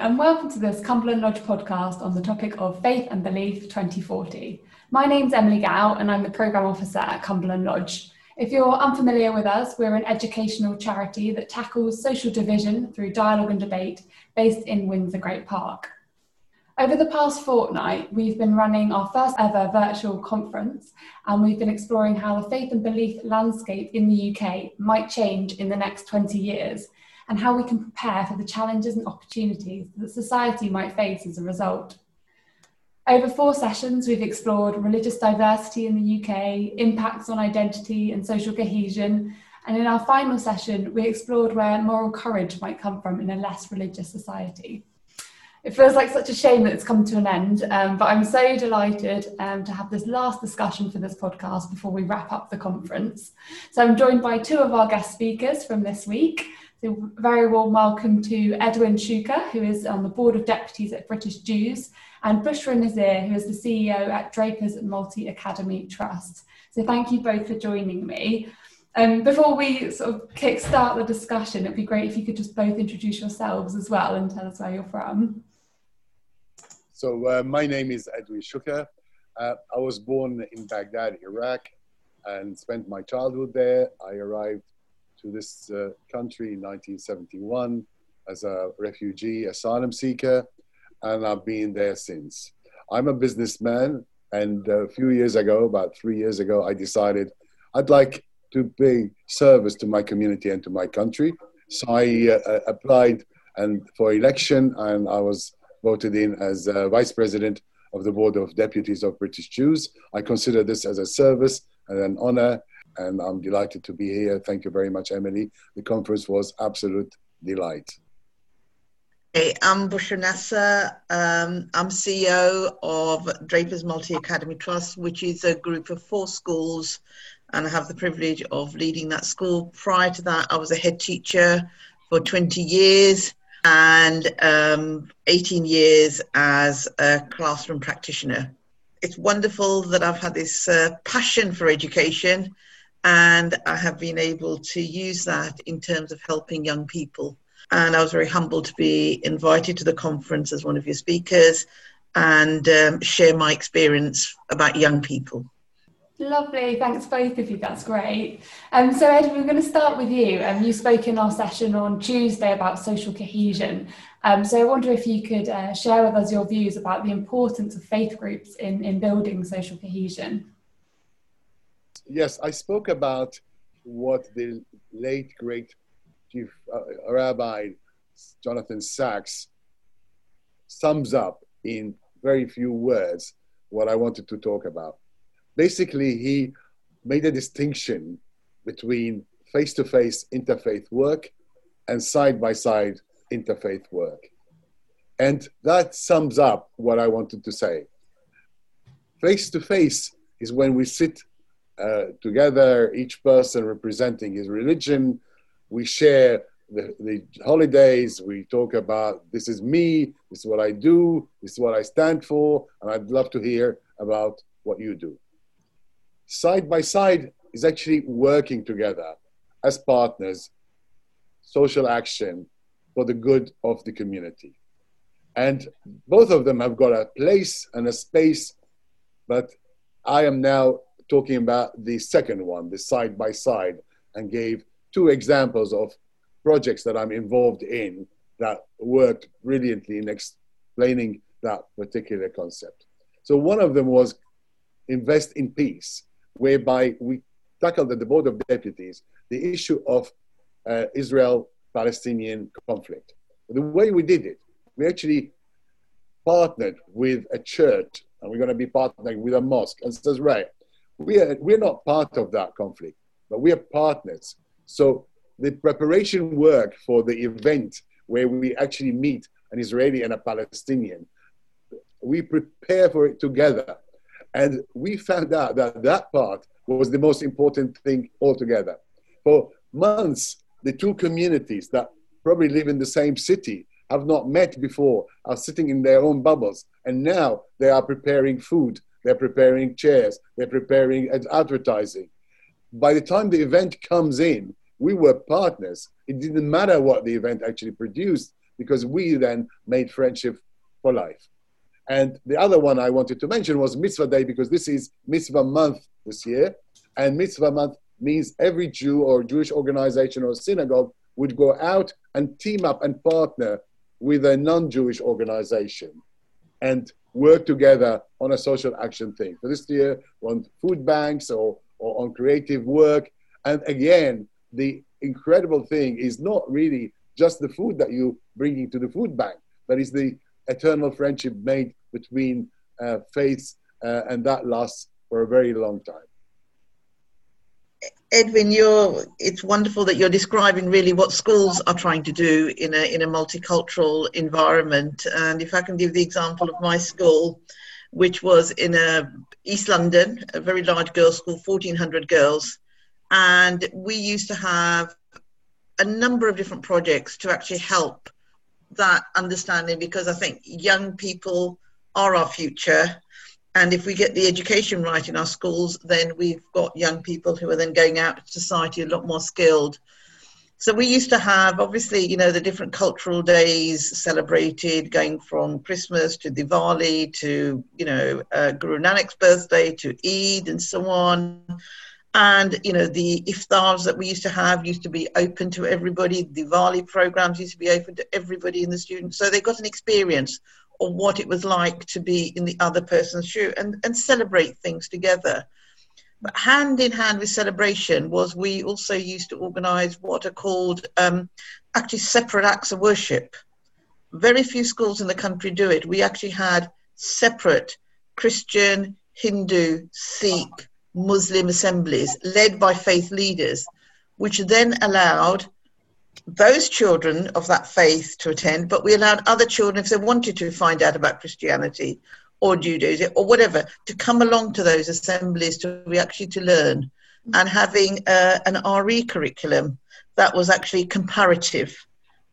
and welcome to this Cumberland Lodge podcast on the topic of Faith and Belief 2040. My name's Emily Gow, and I'm the Programme Officer at Cumberland Lodge. If you're unfamiliar with us, we're an educational charity that tackles social division through dialogue and debate based in Windsor Great Park. Over the past fortnight, we've been running our first ever virtual conference, and we've been exploring how the faith and belief landscape in the UK might change in the next 20 years and how we can prepare for the challenges and opportunities that society might face as a result. Over four sessions, we've explored religious diversity in the UK, impacts on identity and social cohesion, and in our final session, we explored where moral courage might come from in a less religious society. It feels like such a shame that it's come to an end, um, but I'm so delighted um, to have this last discussion for this podcast before we wrap up the conference. So I'm joined by two of our guest speakers from this week. So very warm welcome to Edwin Shuker, who is on the Board of Deputies at British Jews, and Bushra Nazir, who is the CEO at Draper's Multi Academy Trust. So thank you both for joining me. Um, before we sort of kickstart the discussion, it'd be great if you could just both introduce yourselves as well and tell us where you're from. So uh, my name is Edwin Shuker. Uh, I was born in Baghdad, Iraq, and spent my childhood there. I arrived to this uh, country in 1971 as a refugee asylum seeker, and I've been there since. I'm a businessman, and a few years ago, about three years ago, I decided I'd like to pay service to my community and to my country. So I uh, applied and for election, and I was voted in as uh, vice president of the board of deputies of British Jews. I consider this as a service and an honor and I'm delighted to be here. Thank you very much, Emily. The conference was absolute delight. Hey, I'm Bushra. Um, I'm CEO of Draper's Multi Academy Trust, which is a group of four schools, and I have the privilege of leading that school. Prior to that, I was a head teacher for 20 years and um, 18 years as a classroom practitioner. It's wonderful that I've had this uh, passion for education and I have been able to use that in terms of helping young people. And I was very humbled to be invited to the conference as one of your speakers and um, share my experience about young people. Lovely, thanks both of you. That's great. Um, so, Ed, we're going to start with you. Um, you spoke in our session on Tuesday about social cohesion. Um, so, I wonder if you could uh, share with us your views about the importance of faith groups in, in building social cohesion yes, I spoke about what the late great chief uh, rabbi Jonathan Sacks sums up in very few words what I wanted to talk about. Basically, he made a distinction between face to face interfaith work and side by side interfaith work. And that sums up what I wanted to say. Face to face is when we sit uh, together, each person representing his religion. We share the, the holidays. We talk about this is me, this is what I do, this is what I stand for, and I'd love to hear about what you do. Side by side is actually working together as partners, social action for the good of the community. And both of them have got a place and a space, but I am now talking about the second one, the side by side, and gave two examples of projects that I'm involved in that worked brilliantly in explaining that particular concept. So one of them was invest in peace, whereby we tackled at the Board of Deputies the issue of uh, Israel-Palestinian conflict. The way we did it, we actually partnered with a church, and we're going to be partnering with a mosque, and says, right, we are, we're not part of that conflict, but we are partners. So the preparation work for the event where we actually meet an Israeli and a Palestinian, we prepare for it together. And we found out that that part was the most important thing altogether. For months, the two communities that probably live in the same city have not met before, are sitting in their own bubbles. And now they are preparing food they're preparing chairs, they're preparing advertising. By the time the event comes in, we were partners. It didn't matter what the event actually produced, because we then made friendship for life. And the other one I wanted to mention was Mitzvah Day because this is Mitzvah Month this year. And Mitzvah Month means every Jew or Jewish organization or synagogue would go out and team up and partner with a non Jewish organization and work together on a social action thing. For this year, on food banks or, or on creative work. And again, the incredible thing is not really just the food that you bringing to the food bank, but it's the eternal friendship made between uh, faiths, uh, and that lasts for a very long time. Edwin, you're, it's wonderful that you're describing really what schools are trying to do in a, in a multicultural environment. And if I can give the example of my school, which was in a East London, a very large girls' school, 1,400 girls. And we used to have a number of different projects to actually help that understanding because I think young people are our future. And if we get the education right in our schools, then we've got young people who are then going out to society a lot more skilled. So we used to have, obviously, you know, the different cultural days celebrated, going from Christmas to Diwali to, you know, uh, Guru Nanak's birthday to Eid and so on. And you know the iftars that we used to have used to be open to everybody. Diwali programs used to be open to everybody in the students. So they got an experience of what it was like to be in the other person's shoe and, and celebrate things together. But hand in hand with celebration was we also used to organize what are called um, actually separate acts of worship. Very few schools in the country do it. We actually had separate christian hindu sikh Muslim assemblies led by faith leaders, which then allowed those children of that faith to attend, but we allowed other children, if they wanted to find out about Christianity or Judaism or whatever, to come along to those assemblies to actually to learn. And having uh, an RE curriculum that was actually comparative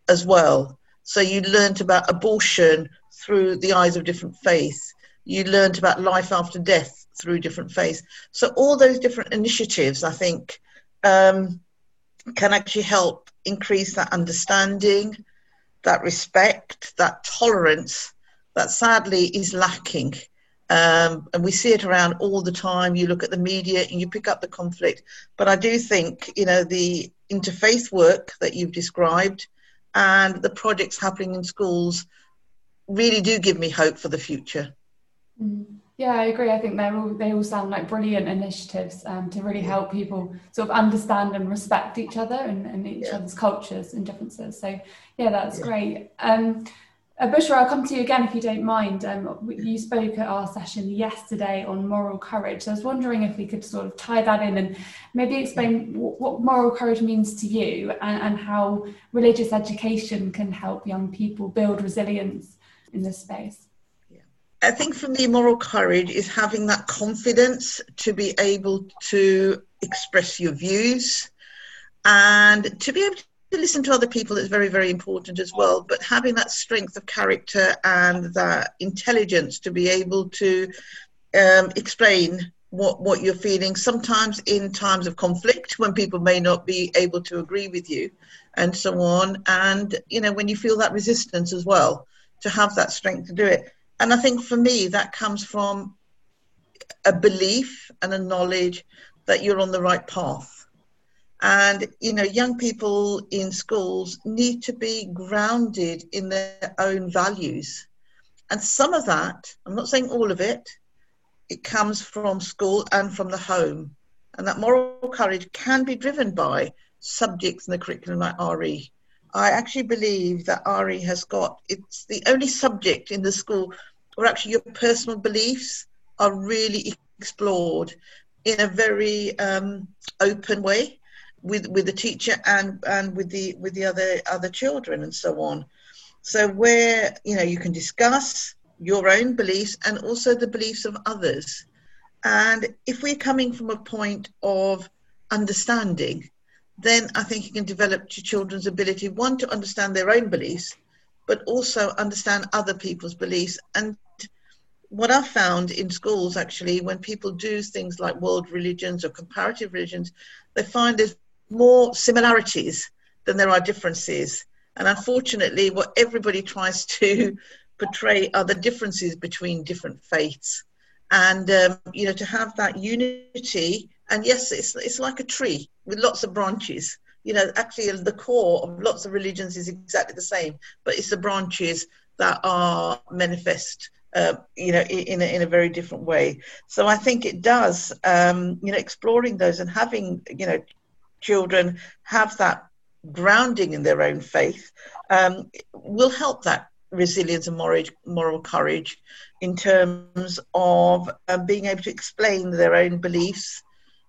as well. So you learned about abortion through the eyes of different faiths. You learned about life after death through different faiths. So all those different initiatives, I think, um, can actually help increase that understanding, that respect, that tolerance that sadly is lacking. Um, and we see it around all the time. You look at the media and you pick up the conflict. But I do think, you know, the interfaith work that you've described and the projects happening in schools really do give me hope for the future. Mm-hmm. Yeah, I agree. I think they all they all sound like brilliant initiatives um, to really help people sort of understand and respect each other and, and each yeah. other's cultures and differences. So yeah, that's yeah. great. Um, uh, Bushra, I'll come to you again if you don't mind. Um, you spoke at our session yesterday on moral courage. So I was wondering if we could sort of tie that in and maybe explain w- what moral courage means to you and, and how religious education can help young people build resilience in this space. I think for me, moral courage is having that confidence to be able to express your views and to be able to listen to other people is very, very important as well. But having that strength of character and that intelligence to be able to um, explain what, what you're feeling, sometimes in times of conflict when people may not be able to agree with you and so on. And, you know, when you feel that resistance as well, to have that strength to do it. And I think for me, that comes from a belief and a knowledge that you're on the right path. And, you know, young people in schools need to be grounded in their own values. And some of that, I'm not saying all of it, it comes from school and from the home. And that moral courage can be driven by subjects in the curriculum like RE. I actually believe that RE has got, it's the only subject in the school where actually your personal beliefs are really explored in a very um, open way with with the teacher and and with the with the other other children and so on. So where you know you can discuss your own beliefs and also the beliefs of others. And if we're coming from a point of understanding then i think you can develop your children's ability one to understand their own beliefs but also understand other people's beliefs and what I've found in schools actually, when people do things like world religions or comparative religions, they find there's more similarities than there are differences. And unfortunately, what everybody tries to portray are the differences between different faiths. And, um, you know, to have that unity, and yes, it's, it's like a tree with lots of branches. You know, actually, the core of lots of religions is exactly the same, but it's the branches that are manifest uh, you know, in a, in a very different way. So I think it does, um, you know, exploring those and having, you know, children have that grounding in their own faith um, will help that resilience and moral, moral courage in terms of uh, being able to explain their own beliefs.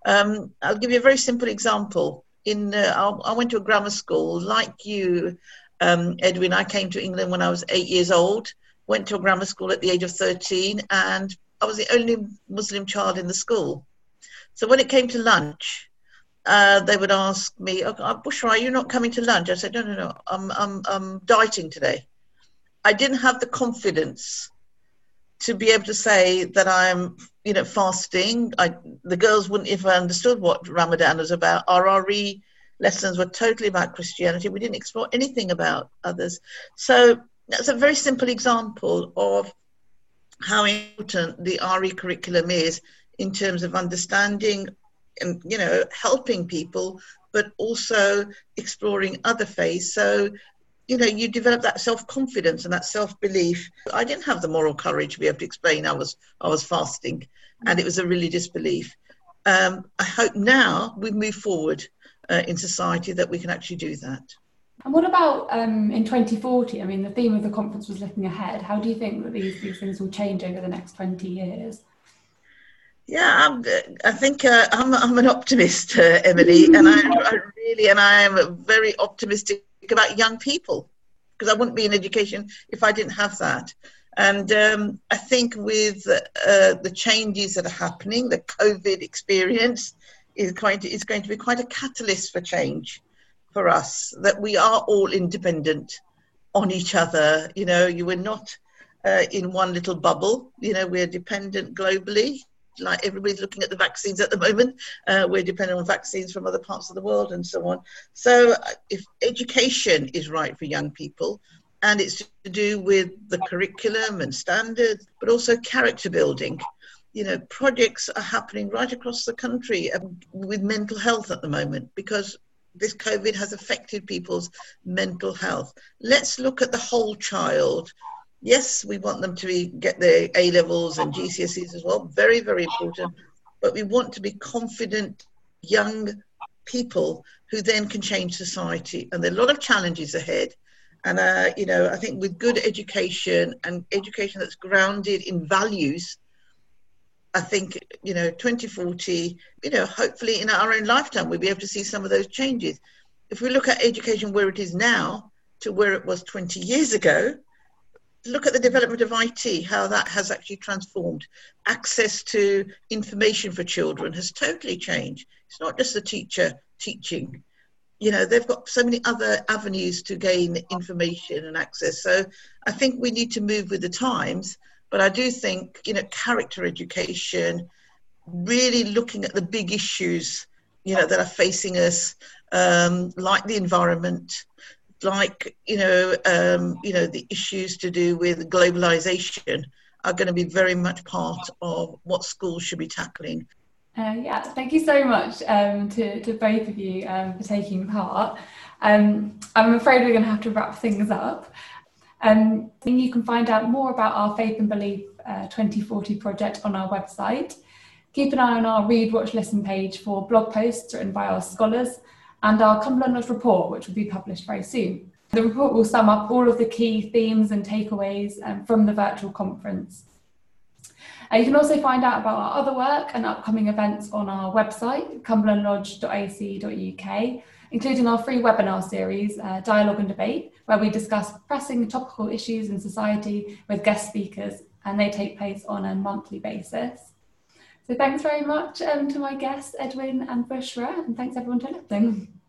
Um, I'll give you a very simple example. In uh, I went to a grammar school, like you, um, Edwin. I came to England when I was eight years old. Went to a grammar school at the age of thirteen, and I was the only Muslim child in the school. So when it came to lunch, uh, they would ask me, oh, Bushra, are you not coming to lunch? I said, no, no, no, I'm, I'm, I'm dieting today. I didn't have the confidence to be able to say that I'm, you know, fasting. I, the girls wouldn't have understood what Ramadan was about. Our RE lessons were totally about Christianity. We didn't explore anything about others. So that's a very simple example of how important the RE curriculum is in terms of understanding and you know helping people but also exploring other faiths so you know you develop that self-confidence and that self-belief. I didn't have the moral courage to be able to explain i was i was fasting and it was a religious belief um, i hope now we move forward uh, in society that we can actually do that. And what about um, in 2040 i mean the theme of the conference was looking ahead. How do you think that these, these things will change over the next 20 years? Yeah, I'm, i think uh, I'm, I'm an optimist, uh, Emily, and I, I, really and I am a very optimistic about young people because I wouldn't be in education if I didn't have that. And um, I think with uh, the changes that are happening, the COVID experience is going to is going to be quite a catalyst for change for us. That we are all independent on each other. You know, you were not uh, in one little bubble. You know, we're dependent globally like everybody's looking at the vaccines at the moment. Uh, we're dependent on vaccines from other parts of the world and so on. So, uh, if education is right for young people, and it's to do with the curriculum and standards, but also character building. You know, projects are happening right across the country with mental health at the moment because this COVID has affected people's mental health. Let's look at the whole child yes, we want them to be, get their A levels and GCSEs as well. Very, very important. But we want to be confident young people who then can change society. And there are a lot of challenges ahead. And, uh, you know, I think with good education and education that's grounded in values, I think, you know, 2040, you know, hopefully in our own lifetime, we'll be able to see some of those changes. If we look at education where it is now to where it was 20 years ago, look at the development of IT, how that has actually transformed. Access to information for children has totally changed. It's not just the teacher teaching. You know, they've got so many other avenues to gain information and access. So I think we need to move with the times. But I do think, you know, character education, really looking at the big issues, you know, that are facing us, um, like the environment, like you know um, you know the issues to do with globalization are going to be very much part of what schools should be tackling. Uh, yeah, thank you so much um, to, to both of you um, for taking part. Um, I'm afraid we're going to have to wrap things up. Um, you can find out more about our Faith and Belief uh, 2040 project on our website. Keep an eye on our Read, Watch, Listen page for blog posts written by our scholars and our Cumberland Lodge report, which will be published very soon. The report will sum up all of the key themes and takeaways um, from the virtual conference. Uh, you can also find out about our other work and upcoming events on our website, cumberlandlodge.ac.uk, including our free webinar series, uh, Dialogue and Debate, where we discuss pressing topical issues in society with guest speakers, and they take place on a monthly basis. So thanks very much um, to my guests, Edwin and Bushra, and thanks everyone for listening.